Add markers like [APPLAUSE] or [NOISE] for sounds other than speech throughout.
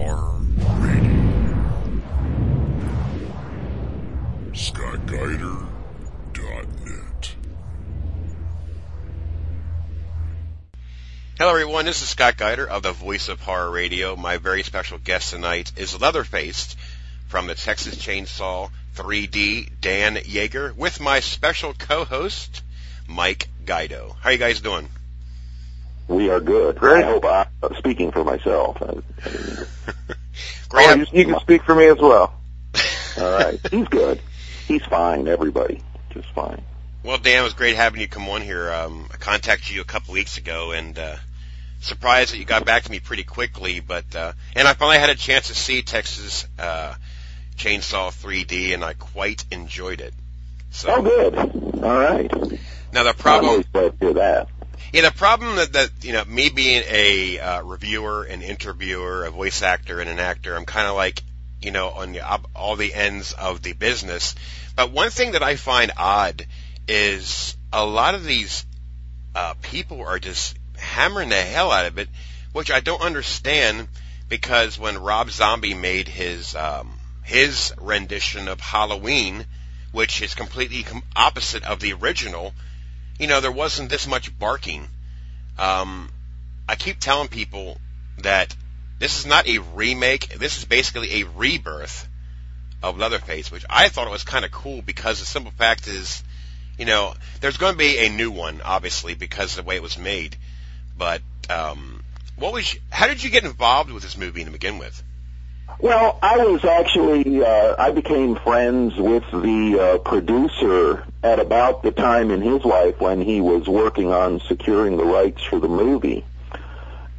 Horror Radio. ScottGuider.net. Hello, everyone. This is Scott Guider of the Voice of Horror Radio. My very special guest tonight is Leatherface from the Texas Chainsaw 3D, Dan Yeager, with my special co-host, Mike Guido. How are you guys doing? We are good. Great. I hope I'm speaking for myself. Mean, Great. [LAUGHS] Oh, you, you can speak for me as well. all right. [LAUGHS] He's good. He's fine, everybody. Just fine. Well, Dan, it was great having you come on here. Um, I contacted you a couple weeks ago, and uh, surprised that you got back to me pretty quickly. But uh, and I finally had a chance to see Texas uh, Chainsaw 3D, and I quite enjoyed it. So Oh, good. All right. now the I'm problem, always glad to hear that. Yeah, the problem that, that you know, me being a uh, reviewer, an interviewer, a voice actor, and an actor, I'm kind of like, you know, on the, all the ends of the business. But one thing that I find odd is a lot of these uh, people are just hammering the hell out of it, which I don't understand because when Rob Zombie made his um, his rendition of Halloween, which is completely com- opposite of the original, you know, there wasn't this much barking. Um, I keep telling people that this is not a remake. This is basically a rebirth of Leatherface, which I thought it was kind of cool because the simple fact is, you know, there's going to be a new one, obviously, because of the way it was made. But um, what was? How did you get involved with this movie to begin with? Well, I was actually, uh, I became friends with the uh, producer at about the time in his life when he was working on securing the rights for the movie.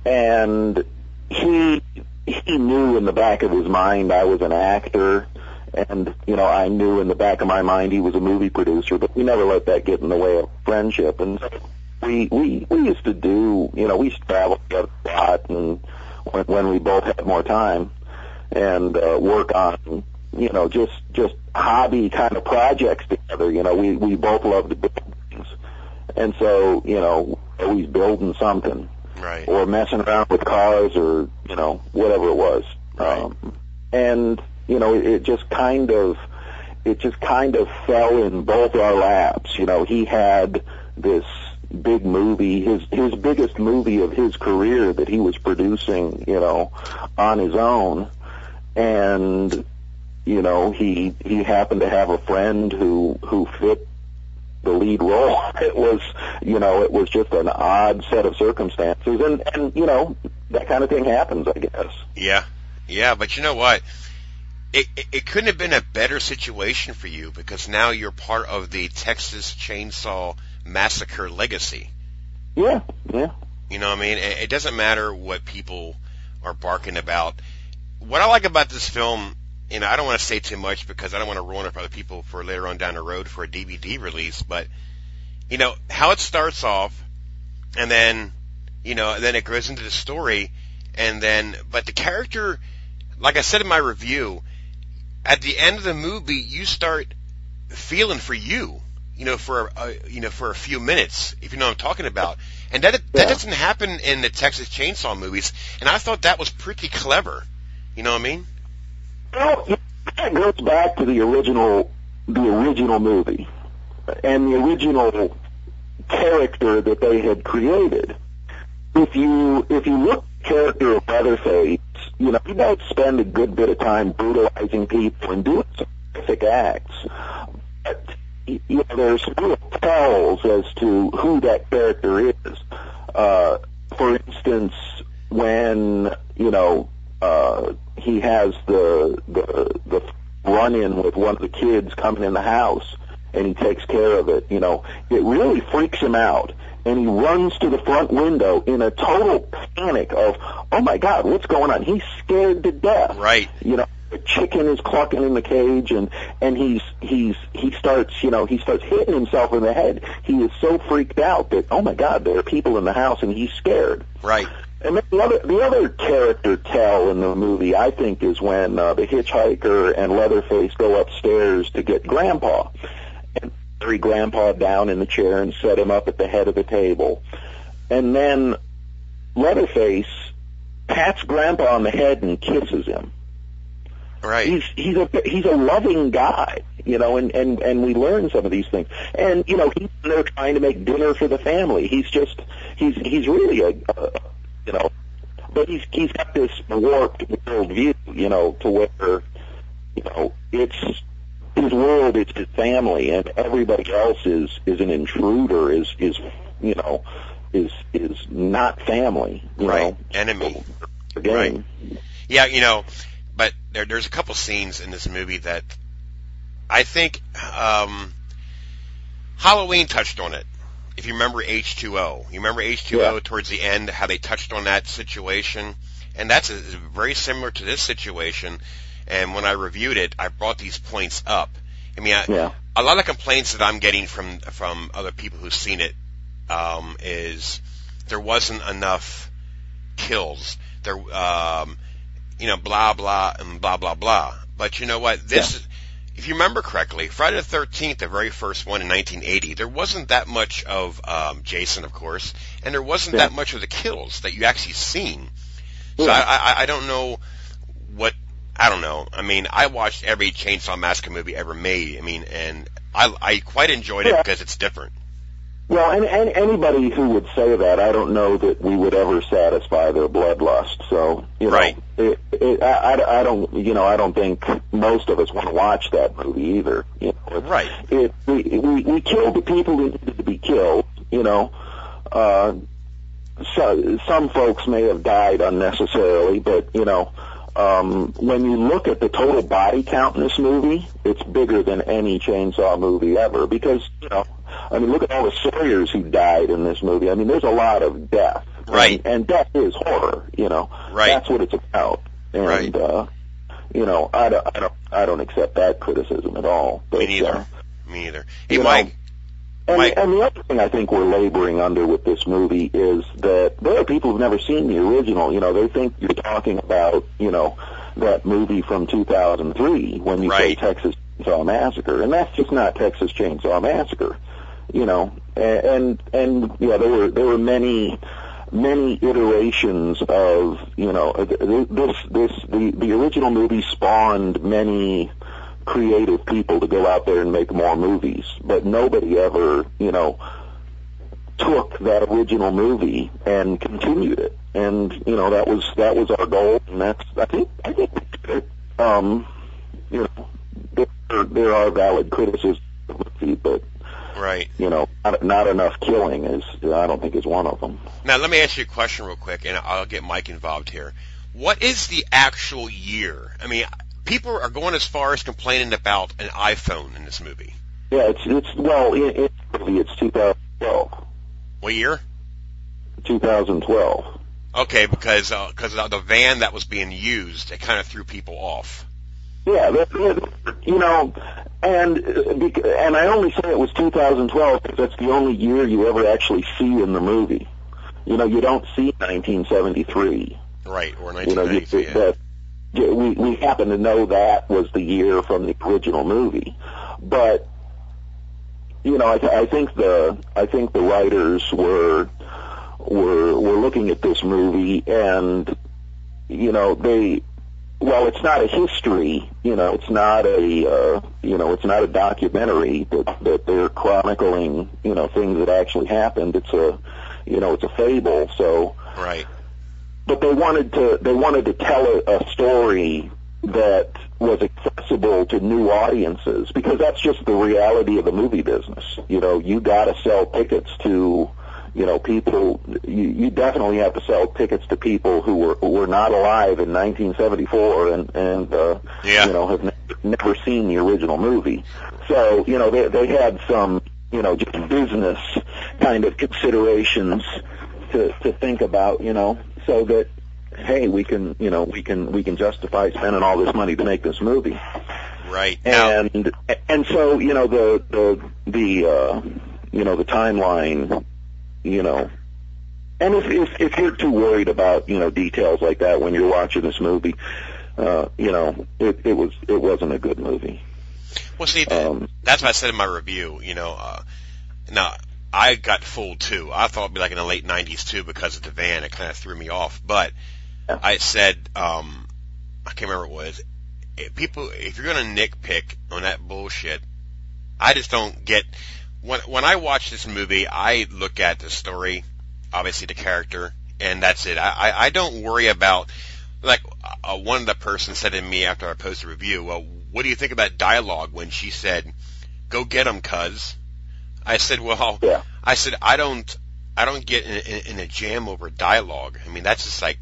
And he, he knew in the back of his mind I was an actor. And, you know, I knew in the back of my mind he was a movie producer, but we never let that get in the way of friendship. And we, we, we used to do, you know, we used to travel a lot and when, when we both had more time and uh, work on you know just just hobby kind of projects together. You know, we we both love to build things, and so you know always building something Right. or messing around with cars or you know whatever it was. Right. Um, and you know it, it just kind of it just kind of fell in both our laps. You know, he had this big movie, his his biggest movie of his career that he was producing, you know, on his own, and you know he he happened to have a friend who who fit the lead role. [LAUGHS] It was you know it was just an odd set of circumstances, and and you know that kind of thing happens, I guess. Yeah, yeah, but you know what? It, it it couldn't have been a better situation for you because now you're part of the Texas Chainsaw Massacre legacy. Yeah, yeah. You know what I mean? It, it doesn't matter what people are barking about. What I like about this film, you know, I don't want to say too much because I don't want to ruin it for other people for later on down the road for a DVD release, but you know, how it starts off and then, you know, then it goes into the story and then, but the character, like I said in my review, at the end of the movie, you start feeling for you, you know, for a, you know, for a few minutes, if you know what I'm talking about. And that, that Yeah. doesn't happen in the Texas Chainsaw movies. And I thought that was pretty clever. You know what I mean? Well, it goes back to the original, the original movie, and the original character that they had created. If you if you look at the character of Leatherface, you know he does spend a good bit of time brutalizing people and doing some horrific acts. But you know, there's real tells as to who that character is. Uh, for instance, when you know uh, he has the the the run in with one of the kids coming in the house, and he takes care of it. You know, it really freaks him out, and he runs to the front window in a total panic of, "Oh my God, what's going on?" He's scared to death Right. you know the chicken is clucking in the cage and and he's he's he starts you know he starts hitting himself in the head he is so freaked out that oh my god there are people in the house and he's scared Right. And then the other the other character tell in the movie i think is when uh, the hitchhiker and leatherface go upstairs to get grandpa and bury grandpa down in the chair and set him up at the head of the table and then leatherface pats Grandpa on the head and kisses him. Right. He's he's a he's a loving guy, you know, and and and we learn some of these things. And you know, he's there trying to make dinner for the family. He's just he's he's really a, a you know, but he's he's got this warped world view, you know, to where you know it's his world is his family, and everybody else is is an intruder, is is you know is is not family, you right. know, Enemy. again. Yeah, you know, but there, there's a couple scenes in this movie that I think um, Halloween touched on it. If you remember H2O, you remember H2O Yeah. towards the end, how they touched on that situation, and that's a, very similar to this situation. And when I reviewed it, I brought these points up. I mean, I, Yeah. a lot of complaints that I'm getting from from other people who've seen it um, is there wasn't enough kills. There, um, you know, blah blah and blah blah blah. But you know what? This, if you remember correctly, Friday the Thirteenth, the very first one in 1980, there wasn't that much of um, Jason, of course, and there wasn't Yeah. that much of the kills that you actually seen. So Yeah. I, I, I don't know what I don't know. I mean, I watched every Chainsaw Massacre movie ever made. I mean, and I I quite enjoyed it Yeah. because it's different. Well, and, and anybody who would say that, I don't know that we would ever satisfy their bloodlust. So, you know, Right. it, it, I, I- I don't, you know, I don't think most of us want to watch that movie either. You know, It's- Right. It, we, we we killed the people who needed to be killed. You know, uh, so, some folks may have died unnecessarily, but you know, um, when you look at the total body count in this movie, it's bigger than any chainsaw movie ever. Because you know, I mean, look at all the Sawyer's who died in this movie. I mean, there's a lot of death, Right. And, and death is horror. You know, Right. That's what it's about. And Right. uh, you know, I don't, I don't, I don't accept that criticism at all. But, Me neither. Uh, Me neither. Hey, you know, and, Mike- and the other thing I think we're laboring under with this movie is that there are people who've never seen the original. You know, they think you're talking about, you know, that movie from 2003 when you Right. say Texas Chainsaw Massacre, and that's just not Texas Chainsaw Massacre. You know, and and, yeah, there were there were many many iterations of you know uh, th- this this the the original movie spawned many creative people to go out there and make more movies, but nobody ever, you know, took that original movie and continued it. And you know that was that was our goal, and that's I think I think um, you know there there are valid criticisms of the movie, but Right. you know not, not enough killing is I don't think is one of them. Now, let me ask you a question real quick, and I'll get Mike involved here. What is the actual year? I mean, people are going as far as complaining about an iPhone in this movie. Yeah, it's it's well in, in it's 2012. What year? 2012. Okay, because uh, because the van that was being used, it kind of threw people off. Yeah, that, that- you know, and and I only say it was 2012 because that's the only year you ever actually see in the movie. You know, you don't see 1973. Right, or You know, you, yeah. that we we happen to know that was the year from the original movie, but you know, I, th- I think the I think the writers were were were looking at this movie and you know they well it's not a history you know it's not a uh, you know it's not a documentary that that they're chronicling you know things that actually happened it's a you know it's a fable so Right. but they wanted to they wanted to tell a, a story that was accessible to new audiences because that's just the reality of the movie business. You know, you got to sell tickets to you know people. You, you definitely have to sell tickets to people who were who were not alive in 1974 and and uh, Yeah. you know have ne- never seen the original movie. So you know they they had some you know just business kind of considerations to to think about. You know, so that hey, we can, you know, we can, we can justify spending all this money to make this movie. Right. And, and so, you know, the, the, the, uh, you know, the timeline, you know, and if, if, if you're too worried about, you know, details like that when you're watching this movie, uh, you know, it, it was, it wasn't a good movie. well, see, Um, that's what I said in my review. You know, uh, now I got fooled too. I thought it'd be like in the late '90s too because of the van. It kind of threw me off. But I said, um, I can't remember what it was. If people, if you're going to nitpick on that bullshit, I just don't get. When when I watch this movie, I look at the story, obviously the character, and that's it. I I, I don't worry about like uh, one of the person said to me after I posted a review. Well, what do you think about dialogue when she said, "Go get him, cuz"? I said, well, Yeah. I said I don't I don't get in, in, in a jam over dialogue. I mean, that's just like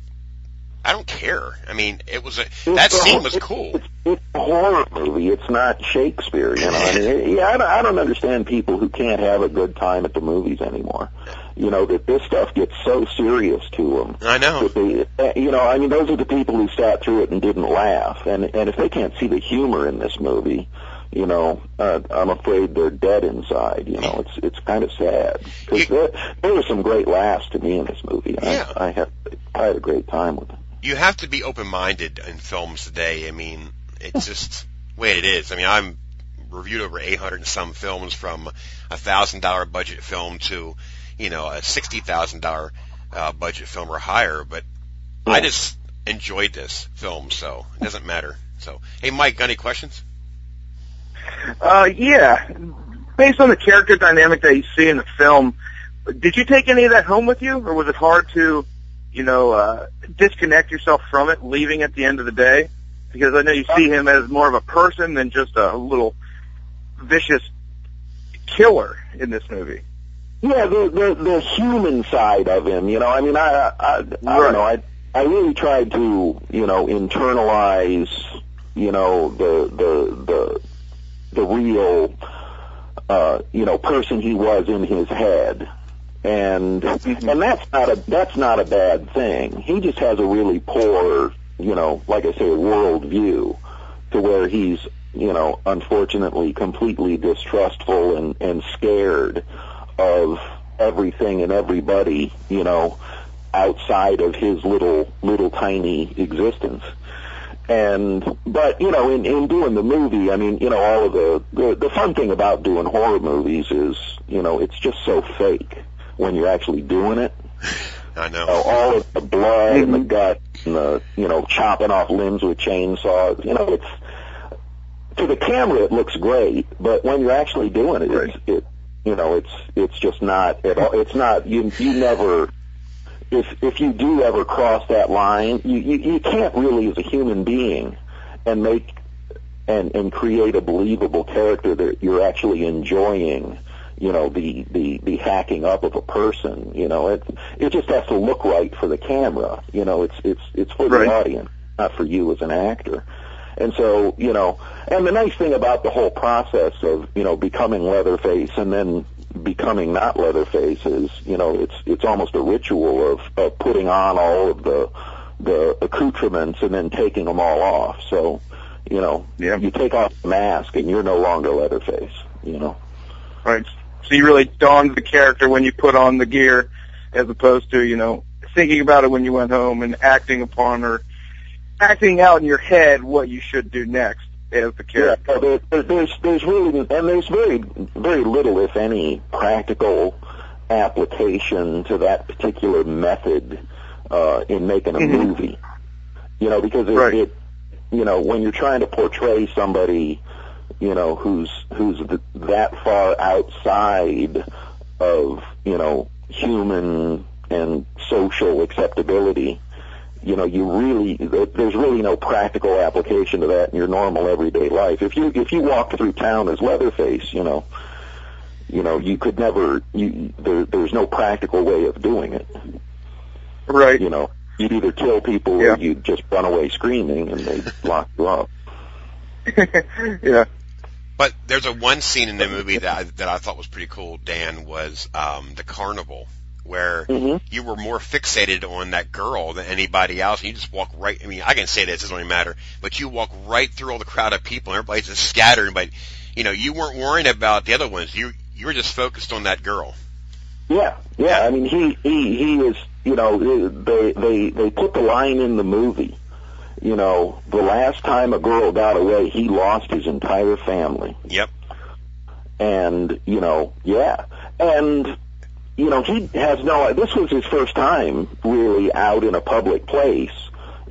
I don't care. I mean, it was a that It's scene was cool. It's, it's a horror movie. It's not Shakespeare. You know, I mean, [LAUGHS] yeah, I don't, I don't understand people who can't have a good time at the movies anymore. You know that this stuff gets so serious to them. I know. They, you know, I mean, those are the people who sat through it and didn't laugh. And and if they can't see the humor in this movie, you know, uh, I'm afraid they're dead inside. You know, it's it's kind of sad because there, there were some great laughs to me in this movie. Yeah. I, I had I had a great time with it. You have to be open-minded in films today. I mean, it's just the way it is. I mean, I'm reviewed over 800 and some films from a thousand dollar budget film to, you know, a sixty thousand dollar uh, budget film or higher. But I just enjoyed this film, so it doesn't matter. So, hey, Mike, got any questions? Uh, yeah. Based on the character dynamic that you see in the film, did you take any of that home with you, or was it hard to, you know, uh, disconnect yourself from it, leaving at the end of the day? Because I know you see him as more of a person than just a little vicious killer in this movie. Yeah, the the the human side of him, you know. I mean, I I, I Right. don't know. I I really tried to, you know, internalize, you know, the the the the real, uh, you know, person he was in his head, and mm-hmm. and that's not a that's not a bad thing. He just has a really poor, you know, like I say, world view, to where he's, you know, unfortunately completely distrustful and and scared of everything and everybody, you know, outside of his little little tiny existence. And but you know, in in doing the movie, I mean, you know, all of the the, the fun thing about doing horror movies is, you know, it's just so fake when you're actually doing it. I know. You know, all of the blood and the mm-hmm. gut and the you know chopping off limbs with chainsaws. You know, it's to the camera it looks great, but when you're actually doing it, it's, it you know it's it's just not at all. It's not you you never. If if you do ever cross that line, you, you you can't really as a human being and make and and create a believable character that you're actually enjoying you know the the the hacking up of a person you know it it just has to look right for the camera you know it's it's it's for Right. the audience not for you as an actor and so you know and the nice thing about the whole process of you know becoming leatherface and then becoming not leatherface is you know it's it's almost a ritual of, of putting on all of the the accoutrements and then taking them all off so you know Yeah. you take off the mask and you're no longer leatherface you know Right. So you really donned the character when you put on the gear, as opposed to you know thinking about it when you went home and acting upon or acting out in your head what you should do next as the Yeah, character. so there, there, there's there's really and there's very very little, if any, practical application to that particular method uh, in making a Mhm. movie. You know, because it, Right. it you know when you're trying to portray somebody, you know, who's who's th- that far outside of you know human and social acceptability you know, you really there's really no practical application to that in your normal everyday life. If you if you walked through town as Leatherface, you know, you know, you could never you there there's no practical way of doing it. Right. You know, you'd either kill people Yeah. or you'd just run away screaming and they'd [LAUGHS] lock you up. [LAUGHS] yeah. But there's a one scene in the movie that I, that I thought was pretty cool. Dan was um, the carnival where Mhm. you were more fixated on that girl than anybody else. And you just walk right. I mean, I can say this; it doesn't really matter. But you walk right through all the crowd of people, and everybody's just scattered. But you know, you weren't worrying about the other ones. You you were just focused on that girl. Yeah, yeah. I mean, he he he is. You know, they they they put the line in the movie. You know, the last time a girl got away, he lost his entire family. Yep. and you know, yeah, and you know, he has no. This was his first time really out in a public place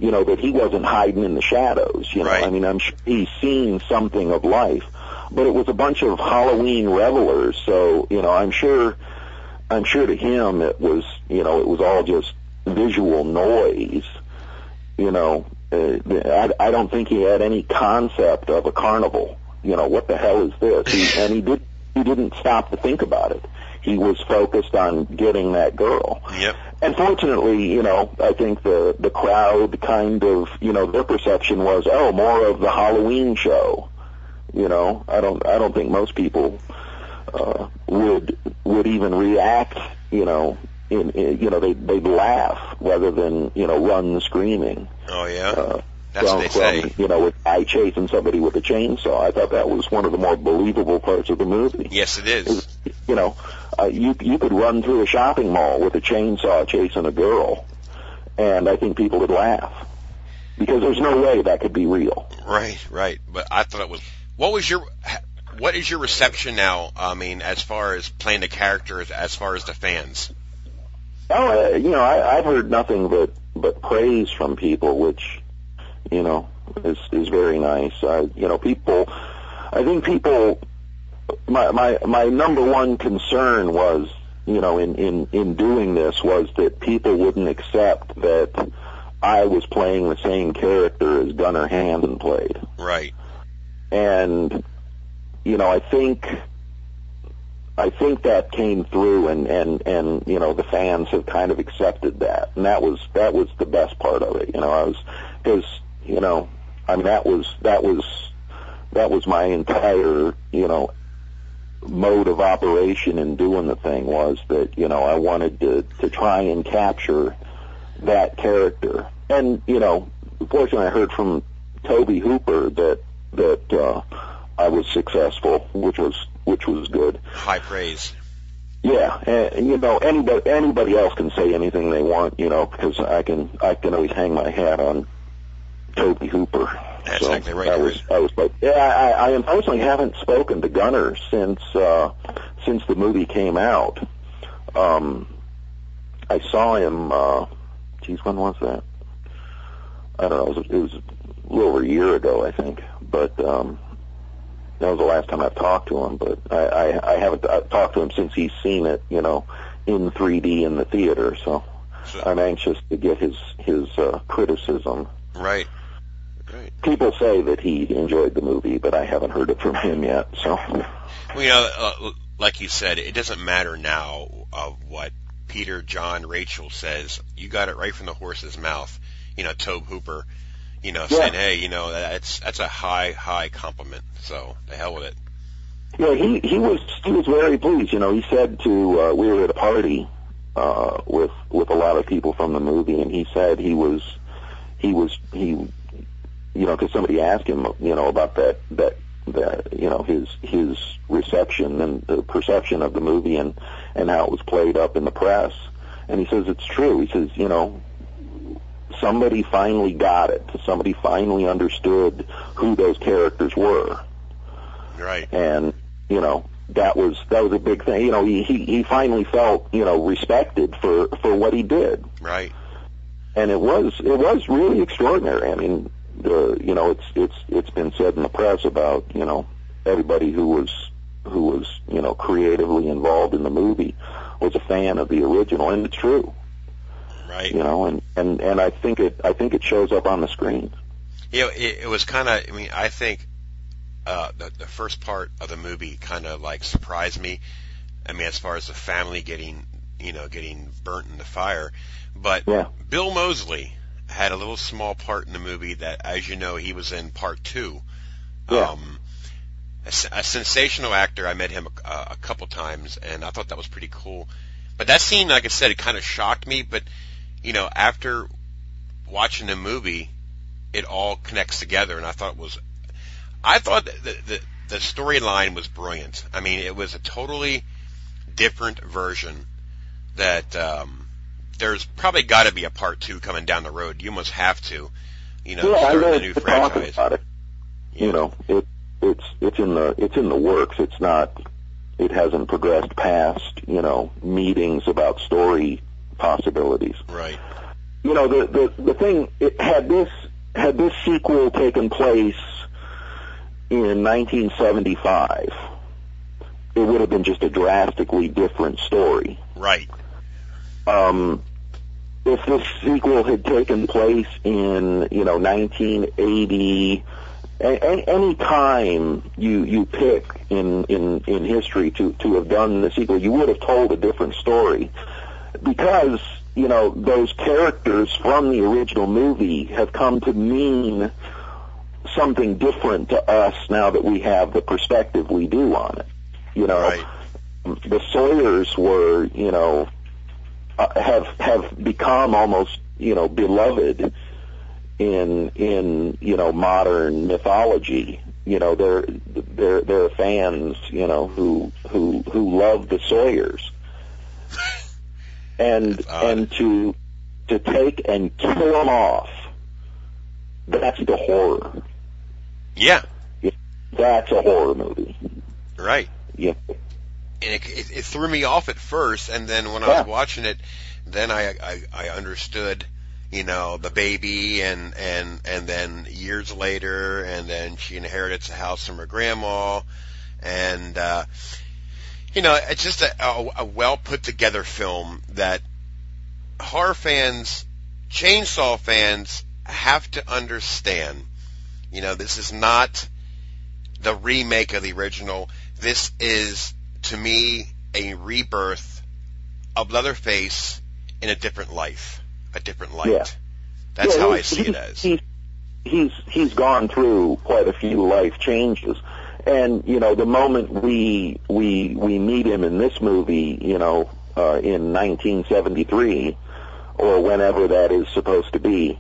you know, that he wasn't hiding in the shadows. You know, Right. I mean, I'm sure he's seen something of life, but it was a bunch of Halloween revelers. So, you know, I'm sure, I'm sure to him it was, you know, it was all just visual noise. You know, I, I don't think he had any concept of a carnival. You know, what the hell is this? He, [LAUGHS] and he did, he didn't stop to think about it. He was focused on getting that girl. Yep. And fortunately, you know, I think the the crowd kind of, you know, their perception was, oh, more of the Halloween show. You know, I don't I don't think most people uh, would would even react. You know, in, in you know they they'd laugh rather than you know run screaming. Oh yeah. Uh, That's from, what they say. from, you know, with I chasing somebody with a chainsaw. I thought that was one of the more believable parts of the movie Yes, it is. you know, uh, you you could run through a shopping mall with a chainsaw chasing a girl, and I think people would laugh because there's no way that could be real. Right, right. But I thought it was. What was your? What is your reception now? I mean, as far as playing the characters, as far as the fans. Oh, uh, you know, I, I've heard nothing but but praise from people, which you know is is very nice. Uh, you know, people. I think people. My my my number one concern was, you know, in in in doing this was that people wouldn't accept that I was playing the same character as Gunnar Hansen played. Right. and you know I think I think that came through and and and you know the fans have kind of accepted that. And that was that was the best part of it you know. I was because you know I mean that was that was that was my entire you know mode of operation in doing the thing was that you know I wanted to to try and capture that character. And you know fortunately I heard from Tobe Hooper that that uh, I was successful, which was which was good. High praise. Yeah, and, you know anybody anybody else can say anything they want, you know, because I can I can always hang my hat on Tobe Hooper. That's so exactly right, I was I was like, yeah, I, I unfortunately haven't spoken to Gunnar since uh, since the movie came out. Um, I saw him. Uh, geez, when was that? I don't know. It was, it was a little over a year ago, I think. But um, that was the last time I've talked to him. But I, I, I haven't I've talked to him since he's seen it, you know, in 3D in the theater. So So, I'm anxious to get his his uh, criticism. right. Right. People say that he enjoyed the movie, but I haven't heard it from him yet. So Well, you know, uh, like you said, it doesn't matter now of what Peter, John, Rachel says. You got it right from the horse's mouth. You know, Tobe Hooper. You know, saying, Yeah. "Hey, you know, that's that's a high, high compliment." So, the hell with it. yeah, he he was he was very pleased. You know, he said to uh, we were at a party uh, with with a lot of people from the movie, and he said he was he was he you know because somebody asked him you know about that that that you know his his reception and the perception of the movie and and how it was played up in the press, and he says it's true. He says you know somebody finally got it. Somebody finally understood who those characters were Right. and you know that was that was a big thing. You know, he he, he finally felt you know respected for for what he did, Right. and it was it was really extraordinary. I mean, the you know it's it's it's been said in the press about you know everybody who was who was you know creatively involved in the movie was a fan of the original, and it's true. Right. You know, and and and I think it I think it shows up on the screen. You know, it, it was kind of. I mean, I think uh, the the first part of the movie kind of like surprised me. I mean, as far as the family getting, you know, getting burnt in the fire, but Yeah. Bill Moseley had a little small part in the movie that, as you know, he was in part two. Yeah. Um, a, a sensational actor. I met him a, a couple times, and I thought that was pretty cool. But that scene, like I said, it kind of shocked me. But you know, after watching the movie, it all connects together, and I thought it was. I thought the the, the storyline was brilliant. I mean, it was a totally different version. That um, there's probably got to be a part two coming down the road. You almost have to, you know, yeah, start a new franchise. about it. you know it it's it's in the it's in the works it's not it hasn't progressed past you know meetings about story possibilities Right. you know, the the the thing it, had this had this sequel taken place in 1975, it would have been just a drastically different story. Right. Um, if this sequel had taken place in, you know, 1980, a- a- any time you you pick in in in history to to have done the sequel, you would have told a different story because you know those characters from the original movie have come to mean something different to us now that we have the perspective we do on it. You know, Right. the Sawyers were, you know, uh, have have become almost, you know, beloved in in you know modern mythology. You know, they're they're they're fans, you know, who who who love the Sawyers, and and to to take and kill them off. That's the horror. Yeah. That's a horror movie. Right. Yeah. and it, it, it threw me off at first, and then when I Yeah. was watching it, then I, I I understood, you know, the baby, and and and then years later, and then she inherits a house from her grandma, and uh, you know, it's just a, a, a well put together film that horror fans, chainsaw fans, have to understand. You know, this is not the remake of the original. This is, to me, a rebirth of Leatherface in a different life, a different light. Yeah. That's Yeah, how I see it as. He's, he's he's gone through quite a few life changes, and you know the moment we we we meet him in this movie, you know, uh, in 1973 or whenever that is supposed to be,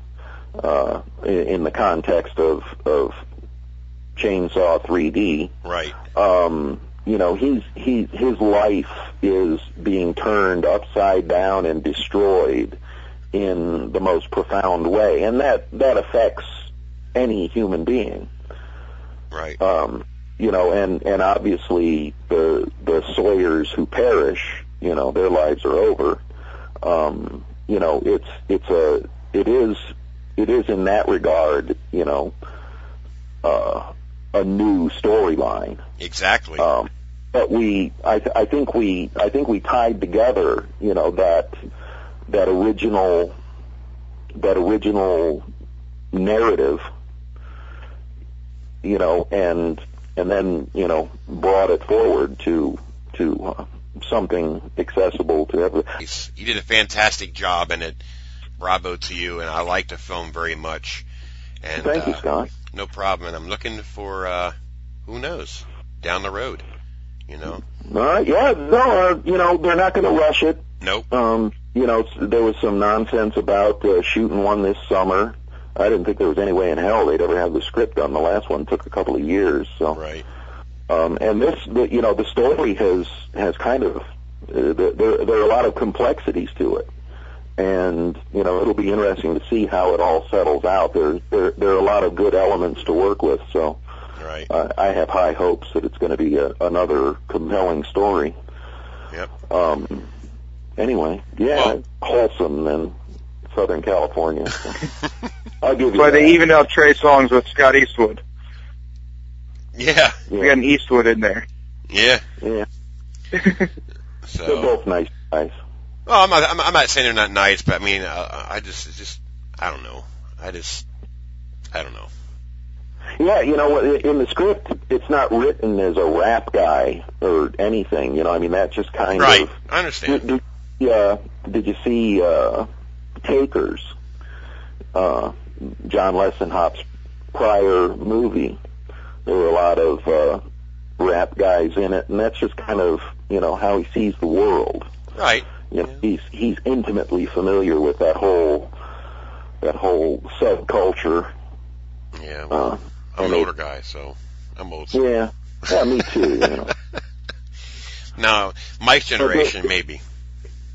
uh, in, in the context of of Chainsaw 3D, Right. um, you know, he's he his life is being turned upside down and destroyed in the most profound way, and that that affects any human being. Right. Um, you know, and and obviously the the Sawyers who perish, you know, their lives are over. Um, you know, it's it's a it is it is in that regard, you know, uh, a new storyline. Exactly. Um, but we, I, th- I think we, I think we tied together, you know, that that original, that original narrative, you know, and and then you know brought it forward to to uh, something accessible to everyone. He's- you did a fantastic job in it. Bravo to you, and I like the film very much. And Thank you, uh, Scott. no problem. And I'm looking for uh, who knows down the road. You know. All right, yeah, no, uh, you know, they're not going to rush it. Nope. Um, you know, there was some nonsense about uh, shooting one this summer. I didn't think there was any way in hell they'd ever have the script done. The last one took a couple of years. So, Right. um, and this, the, you know, the story has has kind of uh, there there are a lot of complexities to it, and you know, it'll be interesting to see how it all settles out. There there there are a lot of good elements to work with. So, Right. uh, I have high hopes that it's going to be a, another compelling story. Yep. Um, anyway, yeah, Well- wholesome in Southern California. [LAUGHS] [LAUGHS] I'll give you But that. they even out Trey Songz with Scott Eastwood. Yeah. We got an Eastwood in there. Yeah. yeah. [LAUGHS] They're both nice guys. Well, I'm not. I'm, I'm not saying they're not nice, but I mean, uh, I just, just, I don't know. I just, I don't know. Yeah, you know? In the script, it's not written as a rap guy or anything. You know, I mean, that just kind Right. of. I understand. Did, did, yeah, did you see uh, Takers? Uh, John Luessenhop's prior movie. There were a lot of uh, rap guys in it, and that's just kind of you know how he sees the world. Right. You know, he's he's intimately familiar with that whole that whole subculture. Yeah. Well, Uh, I'm an older guy, so I'm old. school. yeah, yeah, me too. You know. [LAUGHS] no, Mike's generation, maybe.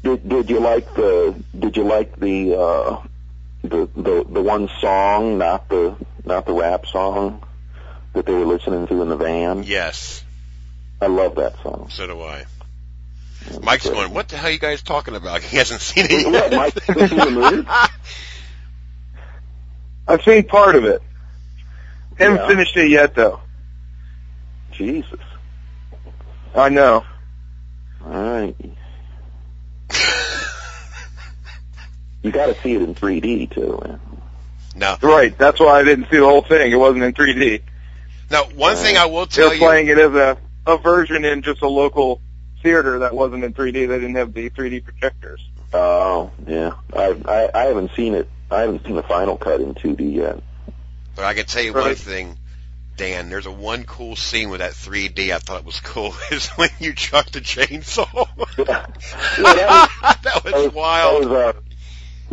Did did you like the did you like the uh the the the one song, not the not the rap song that they were listening to in the van? Yes. I love that song. So do I. Mike's going, what the hell are you guys talking about? [LAUGHS] He hasn't seen it What, yet. Mike hasn't the movie? [LAUGHS] I've seen part of it. Haven't Yeah. finished it yet though. Jesus. I know. All right. [LAUGHS] You got to see it in 3D too. Man. no. Right. That's why I didn't see the whole thing. It wasn't in 3D. Now, one thing I will they're you, they're playing it as a a version in just a local theater that wasn't in 3D. They didn't have the 3D projectors. Oh, yeah. I, I I haven't seen it. I haven't seen the final cut in 2D yet. But I can tell you one thing, Dan. There's a one cool scene with that 3D. I thought was cool [LAUGHS] is when you chuck the chainsaw. Yeah, [LAUGHS] that that was, was that wild. was our that was uh,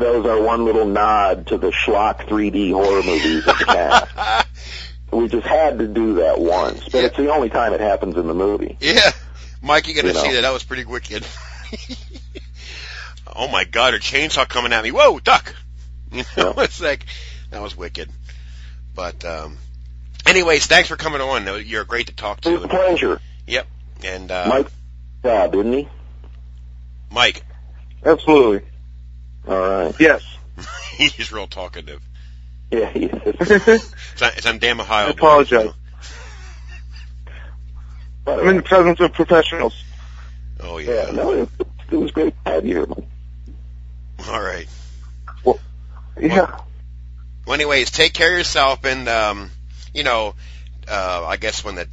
our one little nod to the schlock 3D horror movies of the past. [LAUGHS] We just had to do that once, but Yeah. it's the only time it happens in the movie. yeah, Mike, you got to You know. see that. That was pretty wicked. [LAUGHS] oh my God, a chainsaw coming at me! Whoa, duck! [LAUGHS] You know, Yeah. it's like that was wicked. But um, anyways, thanks for coming on. You're great to talk It was a to. pleasure. Yep. And uh, Mike, yeah, didn't he? Mike, Absolutely. All right. Yes. [LAUGHS] he's real talkative. Yeah, he is. [LAUGHS] It's on, it's on damn Ohio. I apologize. I'm in the presence of professionals. Oh Yeah, yeah. no, it, it was great to have you here. Mike. All right. Yeah. Well, anyways, take care of yourself, and um, you know, uh, I guess when the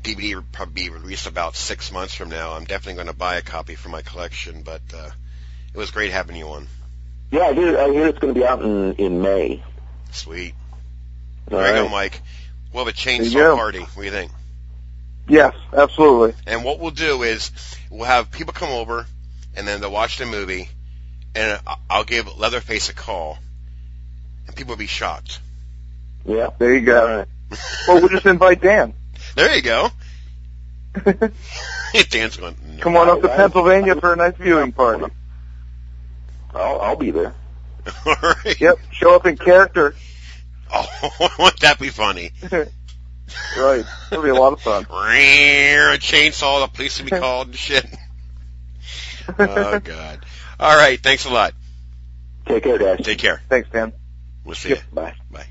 DVD will probably be released about six months from now, I'm definitely going to buy a copy for my collection. But uh, it was great having you on. Yeah, I hear, I hear it's going to be out in in May. Sweet. All there you go. Mike. We'll have a chainsaw party. What do you think? Yes, absolutely. And what we'll do is we'll have people come over, and then they'll watch the movie, and I'll give Leatherface a call, and people will be shocked. Yeah. There you go. Right. [LAUGHS] Well, we'll just invite Dan. There you go. [LAUGHS] [LAUGHS] Dan's going. No. Come on up to Pennsylvania for a nice viewing party. I'll I'll be there. [LAUGHS] All right. Yep. Show up in character. Oh, [LAUGHS] wouldn't that be funny? [LAUGHS] Right. It'll be a lot of fun. A chainsaw, the police will be called and shit. Oh god. All right, thanks a lot. Take care, guys. Take care. Thanks, Dan. We'll see Yep. you. Bye. Bye.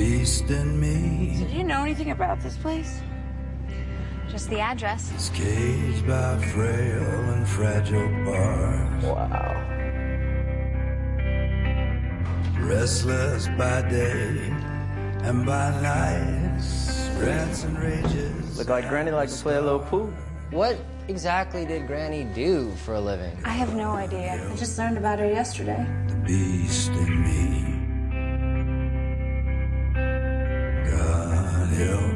Beast in me Did you know anything about this place? Just the address. is caged by frail and fragile bars. Wow. Restless by day and by night, rants and rages. Look like Granny likes to play a little pool. What exactly did Granny do for a living? I have no idea. I just learned about her yesterday. The beast in me hill.